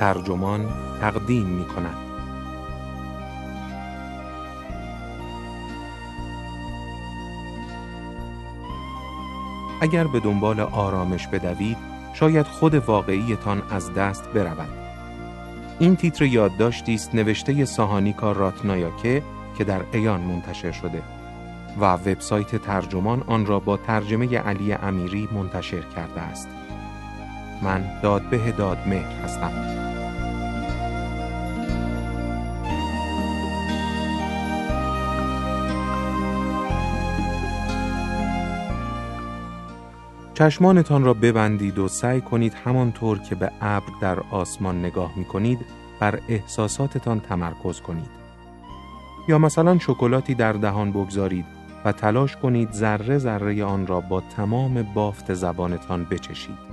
ترجمان تقدیم می کند. اگر به دنبال آرامش بدوید شاید خود واقعیتان از دست برود. این تیتر یادداشتی است نوشته ساهانیکا راتنایاکه که در ایان منتشر شده و وبسایت ترجمان آن را با ترجمه علی امیری منتشر کرده است. من دادبه دادمهر هستم. چشمانتان را ببندید و سعی کنید همانطور که به ابر در آسمان نگاه می کنید بر احساساتتان تمرکز کنید. یا مثلا شکلاتی در دهان بگذارید و تلاش کنید ذره ذره آن را با تمام بافت زبانتان بچشید.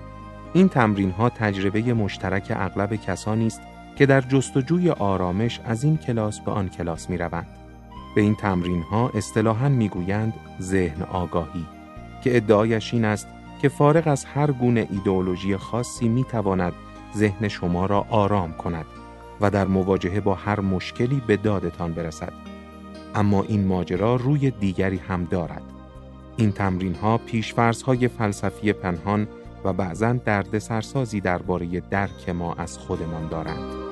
این تمرین ها تجربه مشترک اغلب کسانی است که در جستجوی آرامش از این کلاس به آن کلاس می روند. به این تمرین ها اصطلاحاً می گویند ذهن آگاهی که ادعایش این است که فارغ از هر گونه ایدئولوژی خاصی می تواند ذهن شما را آرام کند و در مواجهه با هر مشکلی به دادتان برسد. اما این ماجرا روی دیگری هم دارد. این تمرین ها های فلسفی پنهان و بعضا درد سرسازی درباره درک ما از خودمان دارند.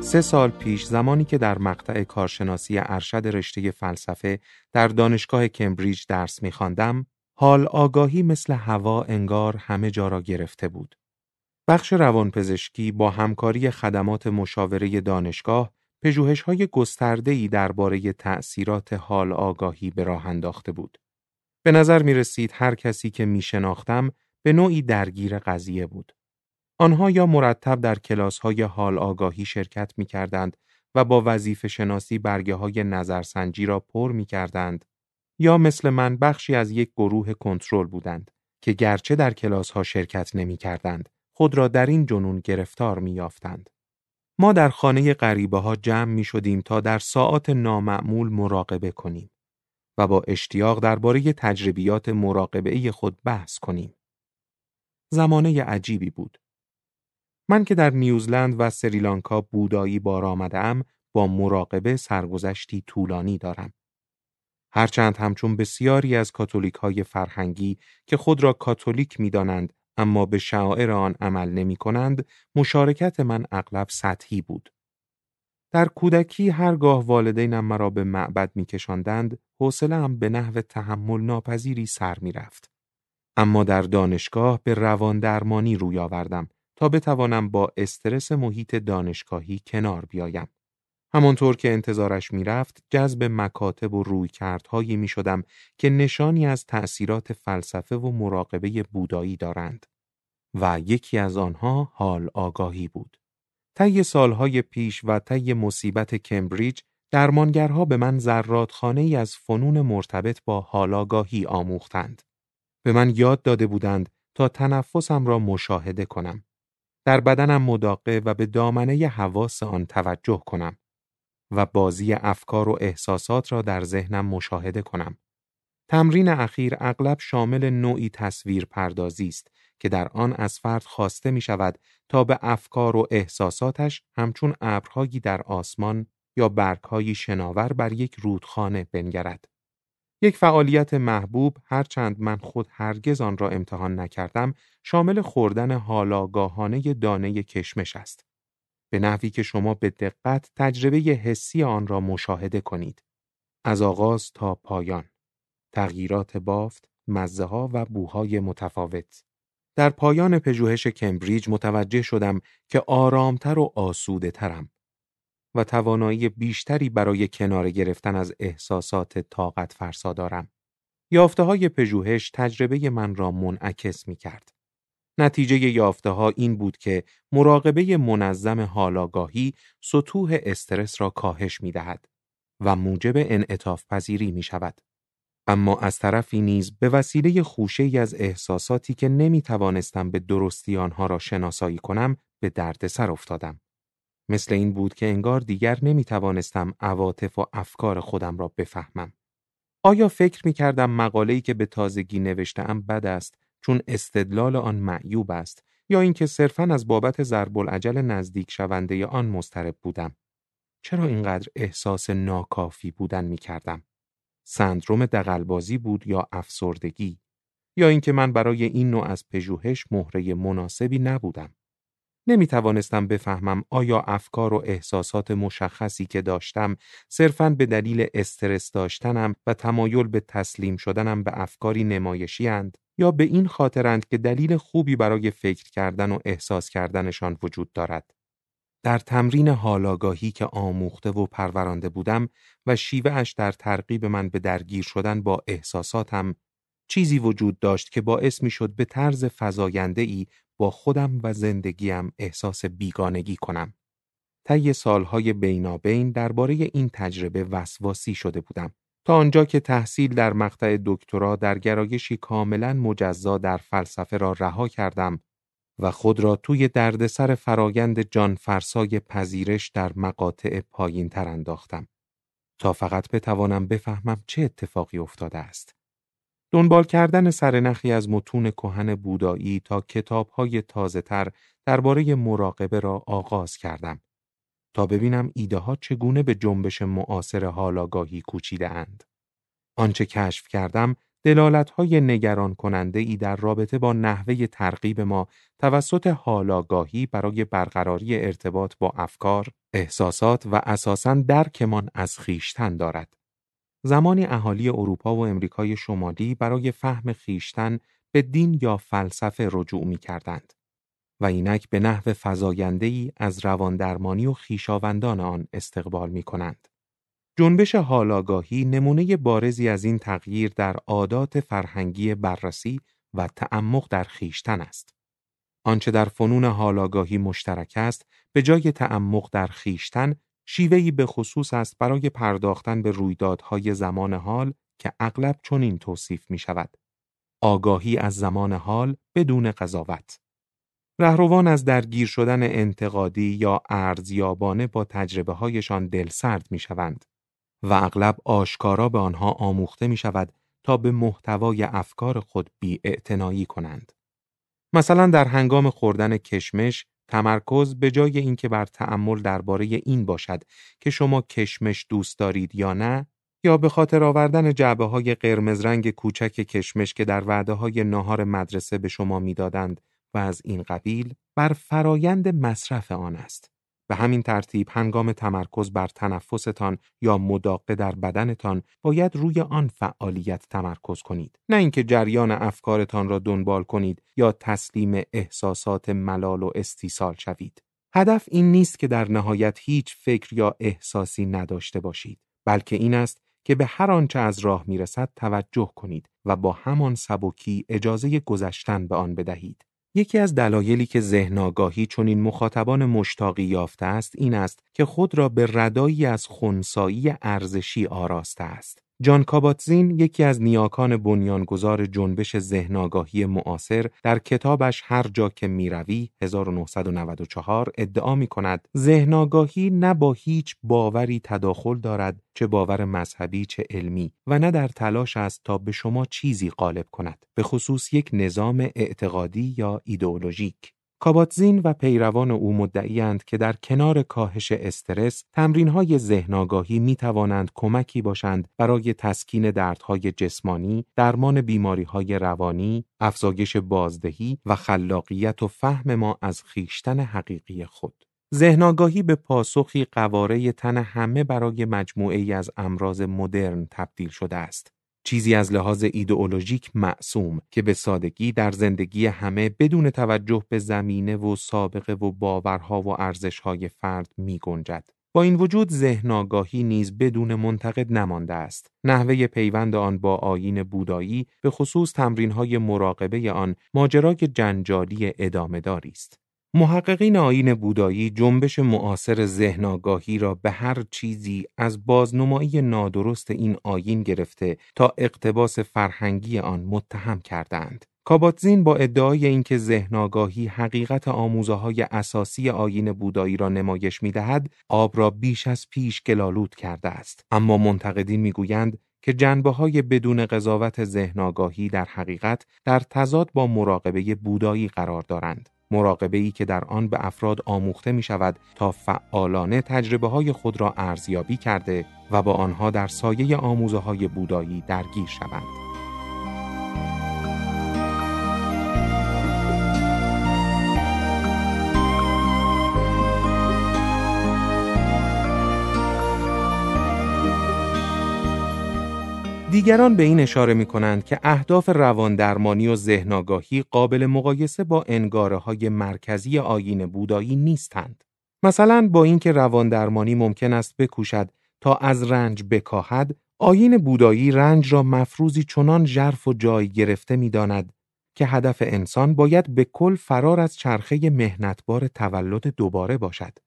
سه سال پیش زمانی که در مقطع کارشناسی ارشد رشته فلسفه در دانشگاه کمبریج درس می‌خواندم، حال آگاهی مثل هوا انگار همه جا را گرفته بود. بخش روانپزشکی با همکاری خدمات مشاوره دانشگاه پژوهش‌های گسترده‌ای درباره تأثیرات حال آگاهی به راه انداخته بود. به نظر می رسید هر کسی که می شناختم به نوعی درگیر قضیه بود. آنها یا مرتب در کلاس های حال آگاهی شرکت می کردند و با وظیفه شناسی برگه های نظرسنجی را پر می کردند یا مثل من بخشی از یک گروه کنترل بودند که گرچه در کلاس ها شرکت نمی کردند خود را در این جنون گرفتار می یافتند. ما در خانه غریبه ها جمع می شدیم تا در ساعات نامعمول مراقبه کنیم و با اشتیاق درباره تجربیات مراقبه خود بحث کنیم. زمانه عجیبی بود. من که در نیوزلند و سریلانکا بودایی بار آمدم با مراقبه سرگذشتی طولانی دارم. هرچند همچون بسیاری از کاتولیک های فرهنگی که خود را کاتولیک می دانند اما به شعائر آن عمل نمی کنند، مشارکت من اغلب سطحی بود. در کودکی هرگاه والدینم مرا به معبد می کشاندند، هم به نحو تحمل ناپذیری سر می رفت. اما در دانشگاه به روان درمانی روی آوردم تا بتوانم با استرس محیط دانشگاهی کنار بیایم. همانطور که انتظارش می‌رفت جذب مکاتب و رویکردهایی می شدم که نشانی از تأثیرات فلسفه و مراقبه بودایی دارند و یکی از آنها حال آگاهی بود. طی سالهای پیش و طی مصیبت کمبریج درمانگرها به من زرادخانه ای از فنون مرتبط با حال آگاهی آموختند. به من یاد داده بودند تا تنفسم را مشاهده کنم. در بدنم مداقه و به دامنه حواس آن توجه کنم و بازی افکار و احساسات را در ذهنم مشاهده کنم. تمرین اخیر اغلب شامل نوعی تصویر پردازی است که در آن از فرد خواسته می شود تا به افکار و احساساتش همچون ابرهایی در آسمان یا برگهایی شناور بر یک رودخانه بنگرد. یک فعالیت محبوب هرچند من خود هرگز آن را امتحان نکردم شامل خوردن حالاگاهانه دانه کشمش است. به نحوی که شما به دقت تجربه حسی آن را مشاهده کنید. از آغاز تا پایان. تغییرات بافت، مزه ها و بوهای متفاوت. در پایان پژوهش کمبریج متوجه شدم که آرامتر و آسوده ترم و توانایی بیشتری برای کنار گرفتن از احساسات طاقت فرسا دارم. یافته های پژوهش تجربه من را منعکس می کرد. نتیجه یافته ها این بود که مراقبه منظم حالاگاهی سطوح استرس را کاهش می دهد و موجب انعطاف پذیری می شود. اما از طرفی نیز به وسیله خوشه ای از احساساتی که نمی توانستم به درستی آنها را شناسایی کنم به دردسر افتادم. مثل این بود که انگار دیگر نمی توانستم عواطف و افکار خودم را بفهمم. آیا فکر می کردم مقاله‌ای که به تازگی نوشتم بد است چون استدلال آن معیوب است یا اینکه صرفاً از بابت ضرب العجل نزدیک شونده آن مضطرب بودم؟ چرا اینقدر احساس ناکافی بودن می کردم؟ سندروم دقلبازی بود یا افسردگی یا اینکه من برای این نوع از پژوهش مهره مناسبی نبودم. نمی توانستم بفهمم آیا افکار و احساسات مشخصی که داشتم صرفاً به دلیل استرس داشتنم و تمایل به تسلیم شدنم به افکاری نمایشی اند یا به این خاطرند که دلیل خوبی برای فکر کردن و احساس کردنشان وجود دارد. در تمرین حالاگاهی که آموخته و پرورانده بودم و شیوه اش در ترغیب من به درگیر شدن با احساساتم چیزی وجود داشت که باعث می شد به طرز فضاینده ای با خودم و زندگیم احساس بیگانگی کنم. طی سالهای بینابین درباره این تجربه وسواسی شده بودم. تا آنجا که تحصیل در مقطع دکترا در گرایشی کاملا مجزا در فلسفه را رها کردم و خود را توی دردسر فرایند جان فرسای پذیرش در مقاطع پایین تر انداختم تا فقط بتوانم بفهمم چه اتفاقی افتاده است. دنبال کردن سرنخی از متون کهن بودایی تا کتابهای تازه تر درباره مراقبه را آغاز کردم تا ببینم ایده ها چگونه به جنبش معاصر حالاگاهی کوچیده اند. آنچه کشف کردم دلالت های نگران کننده ای در رابطه با نحوه ترغیب ما توسط حالاگاهی برای برقراری ارتباط با افکار، احساسات و اساساً درکمان از خیشتن دارد. زمانی اهالی اروپا و امریکای شمالی برای فهم خیشتن به دین یا فلسفه رجوع می کردند و اینک به نحو فضاینده ای از رواندرمانی و خیشاوندان آن استقبال می کنند. جنبش حالاگاهی نمونه بارزی از این تغییر در عادات فرهنگی بررسی و تعمق در خیشتن است. آنچه در فنون حالاگاهی مشترک است، به جای تعمق در خیشتن، شیوهی به خصوص است برای پرداختن به رویدادهای زمان حال که اغلب چنین توصیف می شود. آگاهی از زمان حال بدون قضاوت. رهروان از درگیر شدن انتقادی یا ارزیابانه با تجربه هایشان دلسرد می شوند. و اغلب آشکارا به آنها آموخته می شود تا به محتوای افکار خود بی کنند. مثلا در هنگام خوردن کشمش تمرکز به جای اینکه بر تأمل درباره این باشد که شما کشمش دوست دارید یا نه یا به خاطر آوردن جعبه های قرمز رنگ کوچک کشمش که در وعده های ناهار مدرسه به شما می‌دادند و از این قبیل بر فرایند مصرف آن است. به همین ترتیب هنگام تمرکز بر تنفستان یا مداقه در بدنتان باید روی آن فعالیت تمرکز کنید. نه اینکه جریان افکارتان را دنبال کنید یا تسلیم احساسات ملال و استیصال شوید. هدف این نیست که در نهایت هیچ فکر یا احساسی نداشته باشید بلکه این است که به هر آنچه از راه می‌رسد توجه کنید و با همان سبکی اجازه گذشتن به آن بدهید. یکی از دلایلی که ذهن آگاهی چون این مخاطبان مشتاقی یافته است این است که خود را به ردایی از خونسایی ارزشی آراسته است. جان کاباتزین یکی از نیاکان بنیانگذار جنبش ذهنگاهی معاصر در کتابش هر جا که می‌روی 1994 ادعا می کند ذهنگاهی نه با هیچ باوری تداخل دارد چه باور مذهبی چه علمی و نه در تلاش است تا به شما چیزی غالب کند به خصوص یک نظام اعتقادی یا ایدئولوژیک. کاباتزین و پیروان او مدعیند که در کنار کاهش استرس، تمرینهای ذهنگاهی می توانند کمکی باشند برای تسکین دردهای جسمانی، درمان بیماریهای روانی، افزایش بازدهی و خلاقیت و فهم ما از خیشتن حقیقی خود. ذهنگاهی به پاسخی قواره تن همه برای مجموعه ای از امراض مدرن تبدیل شده است. چیزی از لحاظ ایدئولوژیک معصوم که به سادگی در زندگی همه بدون توجه به زمینه و سابقه و باورها و ارزشهای فرد می گنجد. با این وجود ذهن آگاهی نیز بدون منتقد نمانده است. نحوه پیوند آن با آیین بودایی به خصوص تمرینهای مراقبه آن ماجرای جنجالی ادامه داری است. محققین آین بودایی جنبش معاصر ذهن آگاهی را به هر چیزی از بازنمایی نادرست این آیین گرفته تا اقتباس فرهنگی آن متهم کردند. کاباتزین با ادعای اینکه ذهنآگاهی حقیقت آموزه های اساسی آیین بودایی را نمایش می‌دهد، آب را بیش از پیش گلالود کرده است. اما منتقدین می‌گویند که جنبه های بدون قضاوت ذهنآگاهی در حقیقت در تضاد با مراقبه بودایی قرار دارند. مراقبه ای که در آن به افراد آموخته می شود تا فعالانه تجربه های خود را ارزیابی کرده و با آنها در سایه آموزه های بودایی درگیر شوند. دیگران به این اشاره می کنند که اهداف رواندرمانی و ذهنگاهی قابل مقایسه با انگاره های مرکزی آیین بودایی نیستند. مثلا با اینکه رواندرمانی ممکن است بکوشد تا از رنج بکاهد، آیین بودایی رنج را مفروضی چنان ژرف و جای گرفته می داند که هدف انسان باید به کل فرار از چرخه مهنتبار تولد دوباره باشد.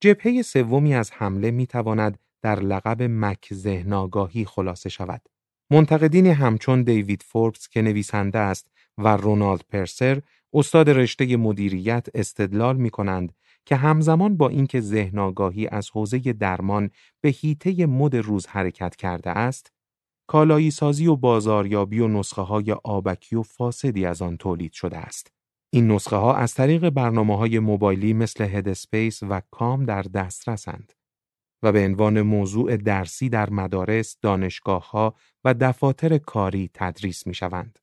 جبهه سومی از حمله می تواند در لقب مک ذهنگاهی خلاصه شود. منتقدین همچون دیوید فوربس که نویسنده است و رونالد پرسر استاد رشته مدیریت استدلال می کنند که همزمان با اینکه ذهن آگاهی از حوزه درمان به حیطه مد روز حرکت کرده است، کالایی سازی و بازاریابی و نسخه های آبکی و فاسدی از آن تولید شده است. این نسخه ها از طریق برنامه های موبایلی مثل Headspace و Calm در دسترسند. و به عنوان موضوع درسی در مدارس، دانشگاه و دفاتر کاری تدریس می شوند.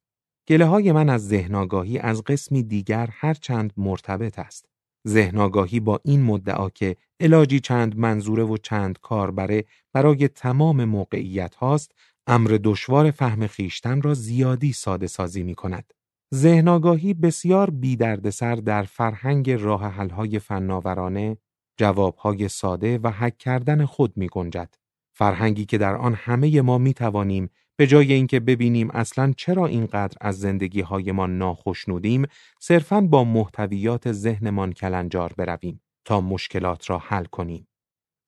گله های من از ذهنگاهی از قسمی دیگر هر چند مرتبط است. ذهنگاهی با این مدعا که علاجی چند منظوره و چند کاربره برای تمام موقعیت هاست، امر دشوار فهم خیشتن را زیادی ساده سازی می کند. ذهنگاهی بسیار بیدردسر در فرهنگ راه حل‌های فناورانه، جوابهای ساده و حک کردن خود می گنجد. فرهنگی که در آن همه ما می توانیم به جای اینکه ببینیم اصلا چرا اینقدر از زندگی ما ناخشنودیم صرفاً با محتویات ذهنمان کلنجار برویم تا مشکلات را حل کنیم.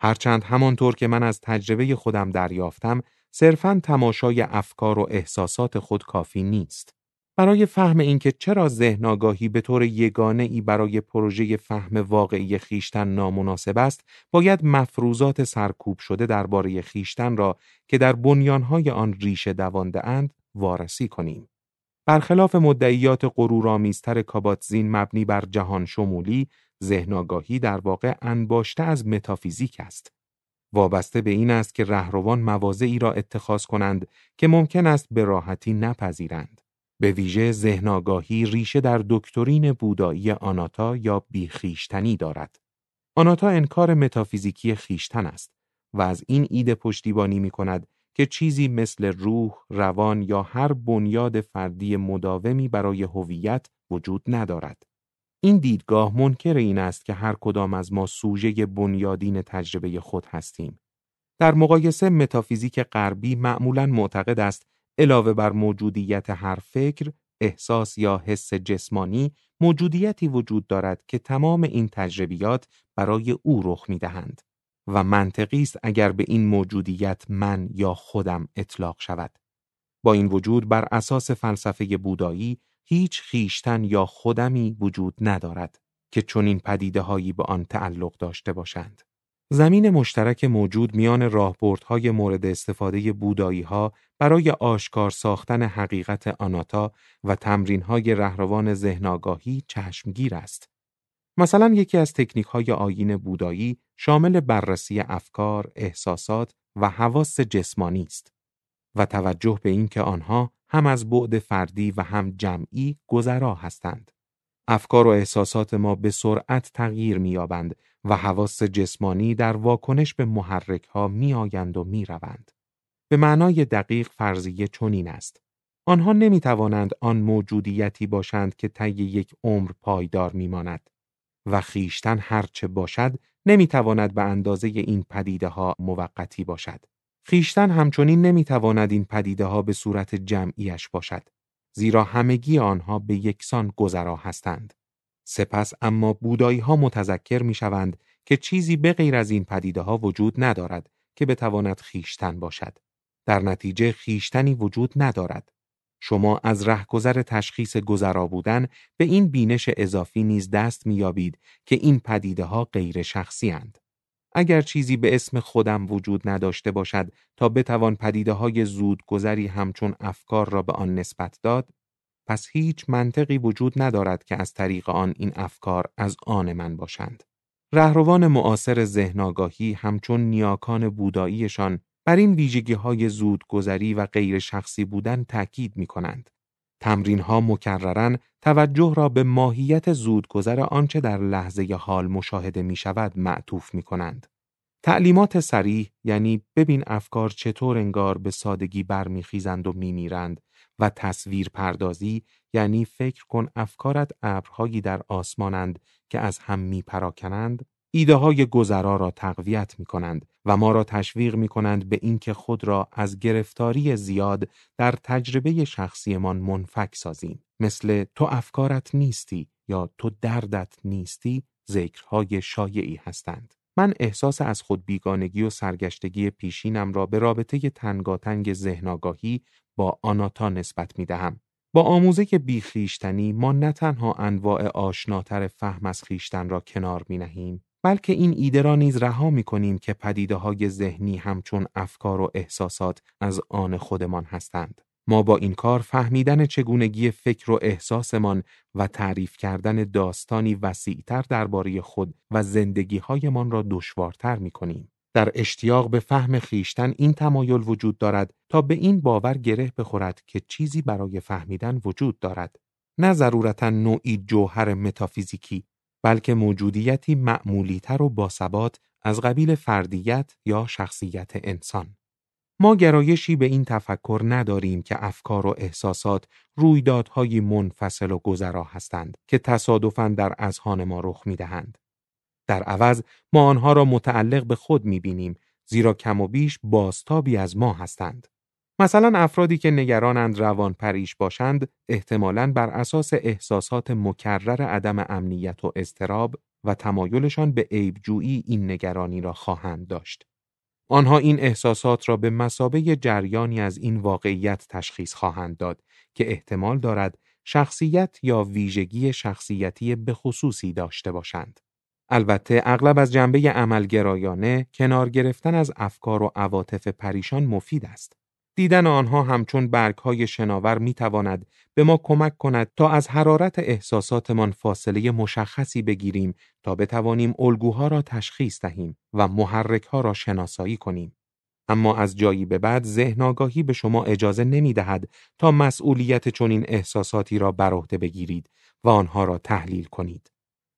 هرچند همانطور که من از تجربه خودم دریافتم صرفاً تماشای افکار و احساسات خود کافی نیست. برای فهم اینکه چرا ذهن آگاهی به طور یگانه ای برای پروژه فهم واقعی خیشتن نامناسب است، باید مفروضات سرکوب شده درباره خیشتن را که در بنیانهای آن ریشه دوانده اند وارسی کنیم. برخلاف مدعیات غرورآمیزتر کاباتزین مبنی بر جهان شمولی، ذهن آگاهی در واقع انباشته از متافیزیک است. وابسته به این است که رهروان مواضعی را اتخاذ کنند که ممکن است به راحتی نپذیرند. به ویژه ذهن آگاهی ریشه در دکترین بودایی آناتا یا بیخیشتنی دارد. آناتا انکار متافیزیکی خیشتن است و از این ایده پشتیبانی می کند که چیزی مثل روح، روان یا هر بنیاد فردی مداومی برای هویت وجود ندارد. این دیدگاه منکر این است که هر کدام از ما سوژه بنیادین تجربه خود هستیم. در مقایسه متافیزیک غربی معمولا معتقد است علاوه بر موجودیت هر فکر، احساس یا حس جسمانی موجودیتی وجود دارد که تمام این تجربیات برای او رخ می دهند و منطقی است اگر به این موجودیت من یا خودم اطلاق شود. با این وجود بر اساس فلسفه بودایی هیچ خیشتن یا خودمی وجود ندارد که چون این پدیده هایی به آن تعلق داشته باشند. زمین مشترک موجود میان راهبردهای مورد استفاده ها برای آشکار ساختن حقیقت آناتا و تمرینهای رهروان ذهنگاهی چشمگیر است. مثلا یکی از تکنیک های آیین بودایی شامل بررسی افکار، احساسات و حواس جسمانی است و توجه به اینکه آنها هم از بعد فردی و هم جمعی گذرا هستند. افکار و احساسات ما به سرعت تغییر می‌یابند و حواس جسمانی در واکنش به محرک ها می آیند و می روند. به معنای دقیق فرضیه چنین است. آنها نمی توانند آن موجودیتی باشند که طی یک عمر پایدار می ماند و خیشتن هرچه باشد نمی تواند به اندازه این پدیده ها موقتی باشد. خیشتن همچنین نمی تواند این پدیده ها به صورت جمعیش باشد. زیرا همگی آنها به یکسان گذرا هستند. سپس اما بودایی ها متذکر می شوند که چیزی به غیر از این پدیده ها وجود ندارد که بتواند خیشتن باشد. در نتیجه خیشتنی وجود ندارد. شما از رهگذر تشخیص گذرا بودن به این بینش اضافی نیز دست میابید که این پدیده ها غیر شخصی هند. اگر چیزی به اسم خودم وجود نداشته باشد تا بتوان پدیده های زود گذری همچون افکار را به آن نسبت داد، پس هیچ منطقی وجود ندارد که از طریق آن این افکار از آن من باشند. رهروان معاصر ذهنگاهی همچون نیاکان بوداییشان بر این ویژگی های زودگذری و غیر شخصی بودن تأکید می کنند. تمرین ها مکررن توجه را به ماهیت زودگذر آنچه در لحظه حال مشاهده می شود معطوف می کنند. تعلیمات سریح یعنی ببین افکار چطور انگار به سادگی برمیخیزند و میمیرند و تصویر پردازی یعنی فکر کن افکارت ابرهایی در آسمانند که از هم میپراکنند ایده های گذرا را تقویت می کنند و ما را تشویق می کنند به اینکه خود را از گرفتاری زیاد در تجربه شخصیمان منفک سازیم مثل تو افکارت نیستی یا تو دردت نیستی ذکرهای شایعی هستند من احساس از خود بیگانگی و سرگشتگی پیشینم را به رابطه تنگاتنگ ذهنگاهی با آناتا نسبت می دهم. با آموزه بیخیشتنی ما نه تنها انواع آشناتر فهم از خیشتن را کنار می نهیم بلکه این ایده را نیز رها می کنیم که پدیده های ذهنی همچون افکار و احساسات از آن خودمان هستند. ما با این کار فهمیدن چگونگی فکر و احساسمان و تعریف کردن داستانی وسیعتر درباره خود و زندگیهایمان را دشوارتر می کنیم. در اشتیاق به فهم خیشتن این تمایل وجود دارد تا به این باور گره بخورد که چیزی برای فهمیدن وجود دارد. نه ضرورتا نوعی جوهر متافیزیکی بلکه موجودیتی معمولیتر و باثبات از قبیل فردیت یا شخصیت انسان. ما گرایشی به این تفکر نداریم که افکار و احساسات رویدادهای منفصل و گذرا هستند که تصادفاً در اذهان ما رخ می‌دهند. در عوض ما آنها را متعلق به خود می‌بینیم زیرا کم و بیش بازتابی از ما هستند. مثلا افرادی که نگرانند روان پریش باشند احتمالاً بر اساس احساسات مکرر عدم امنیت و اضطراب و تمایلشان به عیبجویی این نگرانی را خواهند داشت. آنها این احساسات را به مسابه جریانی از این واقعیت تشخیص خواهند داد که احتمال دارد شخصیت یا ویژگی شخصیتی به خصوصی داشته باشند. البته اغلب از جنبه عملگرایانه کنار گرفتن از افکار و عواطف پریشان مفید است. دیدن آنها همچون برگهای شناور می تواند به ما کمک کند تا از حرارت احساساتمان فاصله مشخصی بگیریم تا بتوانیم الگوها را تشخیص دهیم و محرکها را شناسایی کنیم. اما از جایی به بعد ذهن آگاهی به شما اجازه نمی دهد تا مسئولیت چنین احساساتی را بر عهده بگیرید و آنها را تحلیل کنید.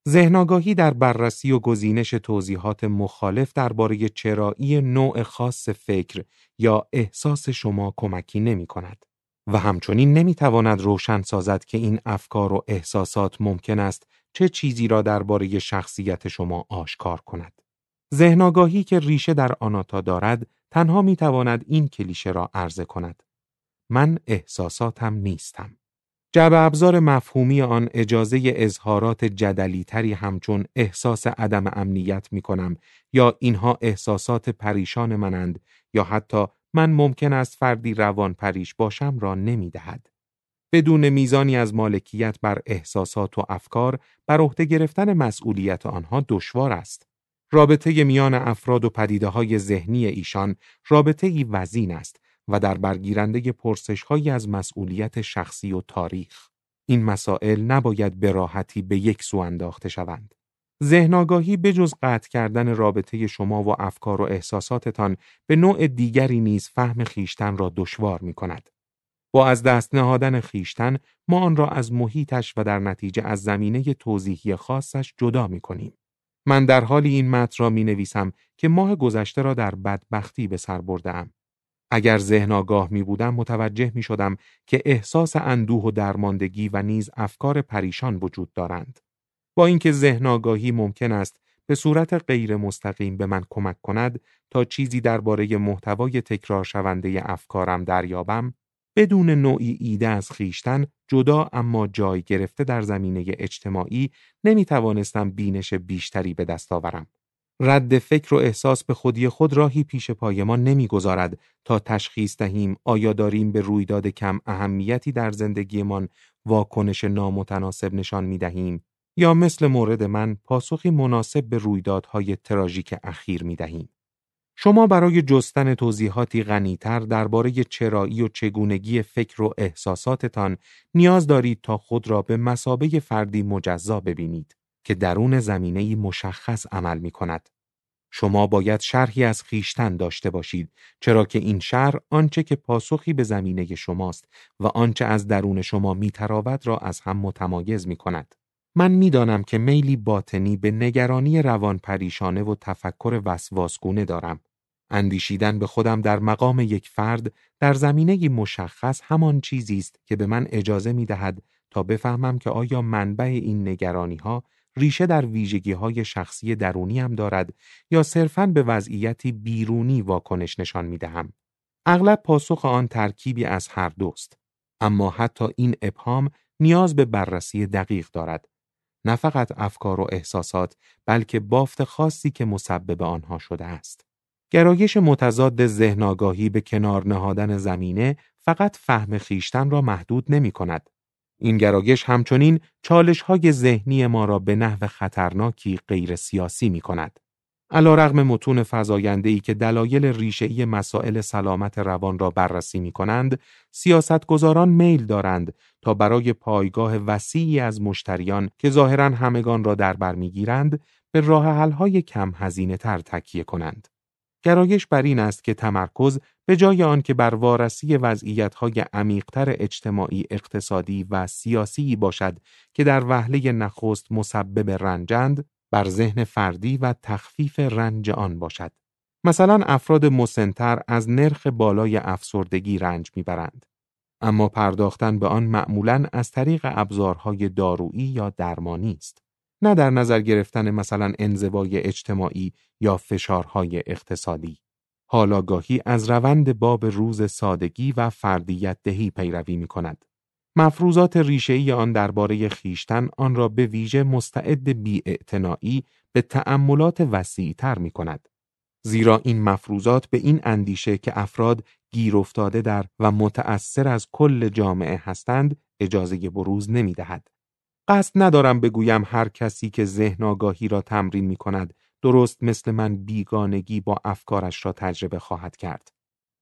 ذهنگاهی در بررسی و گزینش توضیحات مخالف درباره چرایی نوع خاص فکر یا احساس شما کمکی نمی کند و همچنین نمی تواند روشن سازد که این افکار و احساسات ممکن است چه چیزی را درباره شخصیت شما آشکار کند. ذهنگاهی که ریشه در آناتا دارد تنها می تواند این کلیشه را عرضه کند. من احساساتم نیستم. جعب ابزار مفهومی آن اجازه اظهارات جدلی تری همچون احساس عدم امنیت می کنم یا اینها احساسات پریشان منند یا حتی من ممکن است فردی روان پریش باشم را نمی دهد. بدون میزانی از مالکیت بر احساسات و افکار بر عهده گرفتن مسئولیت آنها دشوار است. رابطه میان افراد و پدیده های ذهنی ایشان رابطه ای وزین است و در برگیرنده پرسش از مسئولیت شخصی و تاریخ. این مسائل نباید به راحتی به یک سو انداخته شوند. ذهن آگاهی بجز قطع کردن رابطه شما و افکار و احساساتتان به نوع دیگری نیز فهم خیشتن را دشوار می کند. با از دست نهادن خیشتن ما آن را از محیطش و در نتیجه از زمینه توضیحی خاصش جدا می کنیم. من در حالی این متن را می نویسم که ماه گذشته را در بدبختی به سر بردم. اگر ذهن آگاه می بودم متوجه می شدم که احساس اندوه و درماندگی و نیز افکار پریشان وجود دارند. با اینکه ذهن آگاهی ممکن است به صورت غیر مستقیم به من کمک کند تا چیزی درباره محتوای تکرار شونده افکارم دریابم بدون نوعی ایده از خیشتن جدا اما جای گرفته در زمینه اجتماعی نمی توانستم بینش بیشتری به دست آورم. رد فکر و احساس به خودی خود راهی پیش پای ما نمی‌گذارد تا تشخیص دهیم آیا داریم به رویداد کم اهمیتی در زندگیمان واکنش نامتناسب نشان می دهیم یا مثل مورد من پاسخی مناسب به رویدادهای تراژیک اخیر می دهیم. شما برای جستن توضیحاتی غنیتر درباره چرایی و چگونگی فکر و احساساتتان نیاز دارید تا خود را به مسابه فردی مجزا ببینید که درون زمینه مشخص عمل می کند. شما باید شرحی از خیشتن داشته باشید چرا که این شرح آنچه که پاسخی به زمینه شماست و آنچه از درون شما میتراود را از هم متمایز می کند. من می‌دانم که میلی باطنی به نگرانی روان پریشانه و تفکر وسواسگونه دارم. اندیشیدن به خودم در مقام یک فرد در زمینه مشخص همان چیزی است که به من اجازه می دهد تا بفهمم که آیا منبع این نگرانی ها ریشه در ویژگی های شخصی درونی هم دارد یا صرفاً به وضعیتی بیرونی واکنش نشان می دهم. اغلب پاسخ آن ترکیبی از هر دوست. اما حتی این ابهام نیاز به بررسی دقیق دارد. نه فقط افکار و احساسات بلکه بافت خاصی که مسبب آنها شده است. گرایش متضاد ذهن آگاهی به کنار نهادن زمینه فقط فهم خیشتن را محدود نمی کند. این گرایش همچنین چالش های ذهنی ما را به نحو خطرناکی غیر سیاسی می کند. علا رغم متون ای که دلایل ریشه‌ای مسائل سلامت روان را بررسی می کنند، سیاستگزاران میل دارند تا برای پایگاه وسیعی از مشتریان که ظاهرا همگان را در بر می‌گیرند به راه های کم هزینه تر تکیه کنند. گرایش بر این است که تمرکز به جای آن که بر وارسی وضعیت‌های عمیقتر اجتماعی، اقتصادی و سیاسی باشد که در وهله نخست مسبب رنجند، بر ذهن فردی و تخفیف رنج آن باشد. مثلا افراد مسنتر از نرخ بالای افسردگی رنج می‌برند. اما پرداختن به آن معمولا از طریق ابزارهای دارویی یا درمانی است. نه در نظر گرفتن مثلا انزوای اجتماعی یا فشارهای اقتصادی. حالاگاهی از روند باب روز سادگی و فردیت دهی پیروی می کند. مفروضات ریشه‌ای آن درباره خیشتن آن را به ویژه مستعد بیاعتنایی به تأملات وسیعتر می کند. زیرا این مفروضات به این اندیشه که افراد گیر افتاده در و متأثر از کل جامعه هستند اجازه بروز نمی دهد. قصد ندارم بگویم هر کسی که ذهن آگاهی را تمرین می کند درست مثل من بیگانگی با افکارش را تجربه خواهد کرد.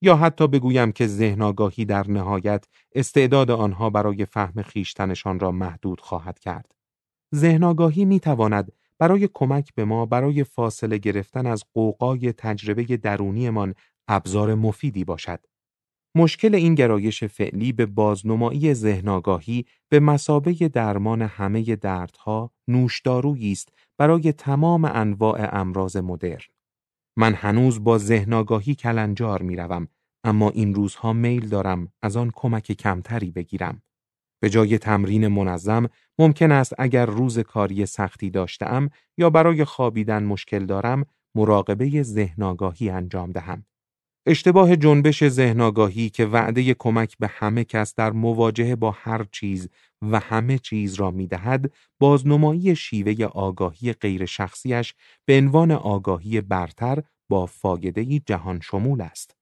یا حتی بگویم که ذهن آگاهی در نهایت استعداد آنها برای فهم خیشتنشان را محدود خواهد کرد. ذهن آگاهی می تواند برای کمک به ما برای فاصله گرفتن از قوقای تجربه درونیمان ابزار مفیدی باشد. مشکل این گرایش فعلی به بازنمایی ذهنگاهی به مسابه درمان همه دردها نوشدارویی است برای تمام انواع امراض مدرن. من هنوز با ذهنگاهی کلنجار می روم اما این روزها میل دارم از آن کمک کمتری بگیرم. به جای تمرین منظم ممکن است اگر روز کاری سختی داشتم یا برای خوابیدن مشکل دارم مراقبه ذهنگاهی انجام دهم. اشتباه جنبش ذهنگاهی که وعده کمک به همه کس در مواجهه با هر چیز و همه چیز را می دهد بازنمایی شیوه آگاهی غیر شخصیش به عنوان آگاهی برتر با فاگده جهان شمول است.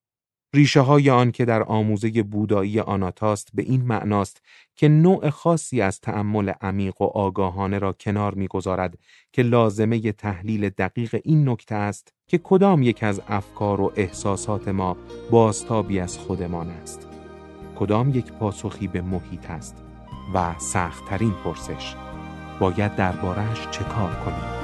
ریشه های آن که در آموزه بودایی آناتاست به این معناست که نوع خاصی از تأمل عمیق و آگاهانه را کنار می‌گذارد که لازمه تحلیل دقیق این نکته است که کدام یک از افکار و احساسات ما بازتابی از خودمان است. کدام یک پاسخی به محیط است و سختترین پرسش باید دربارهش چه کار کنیم؟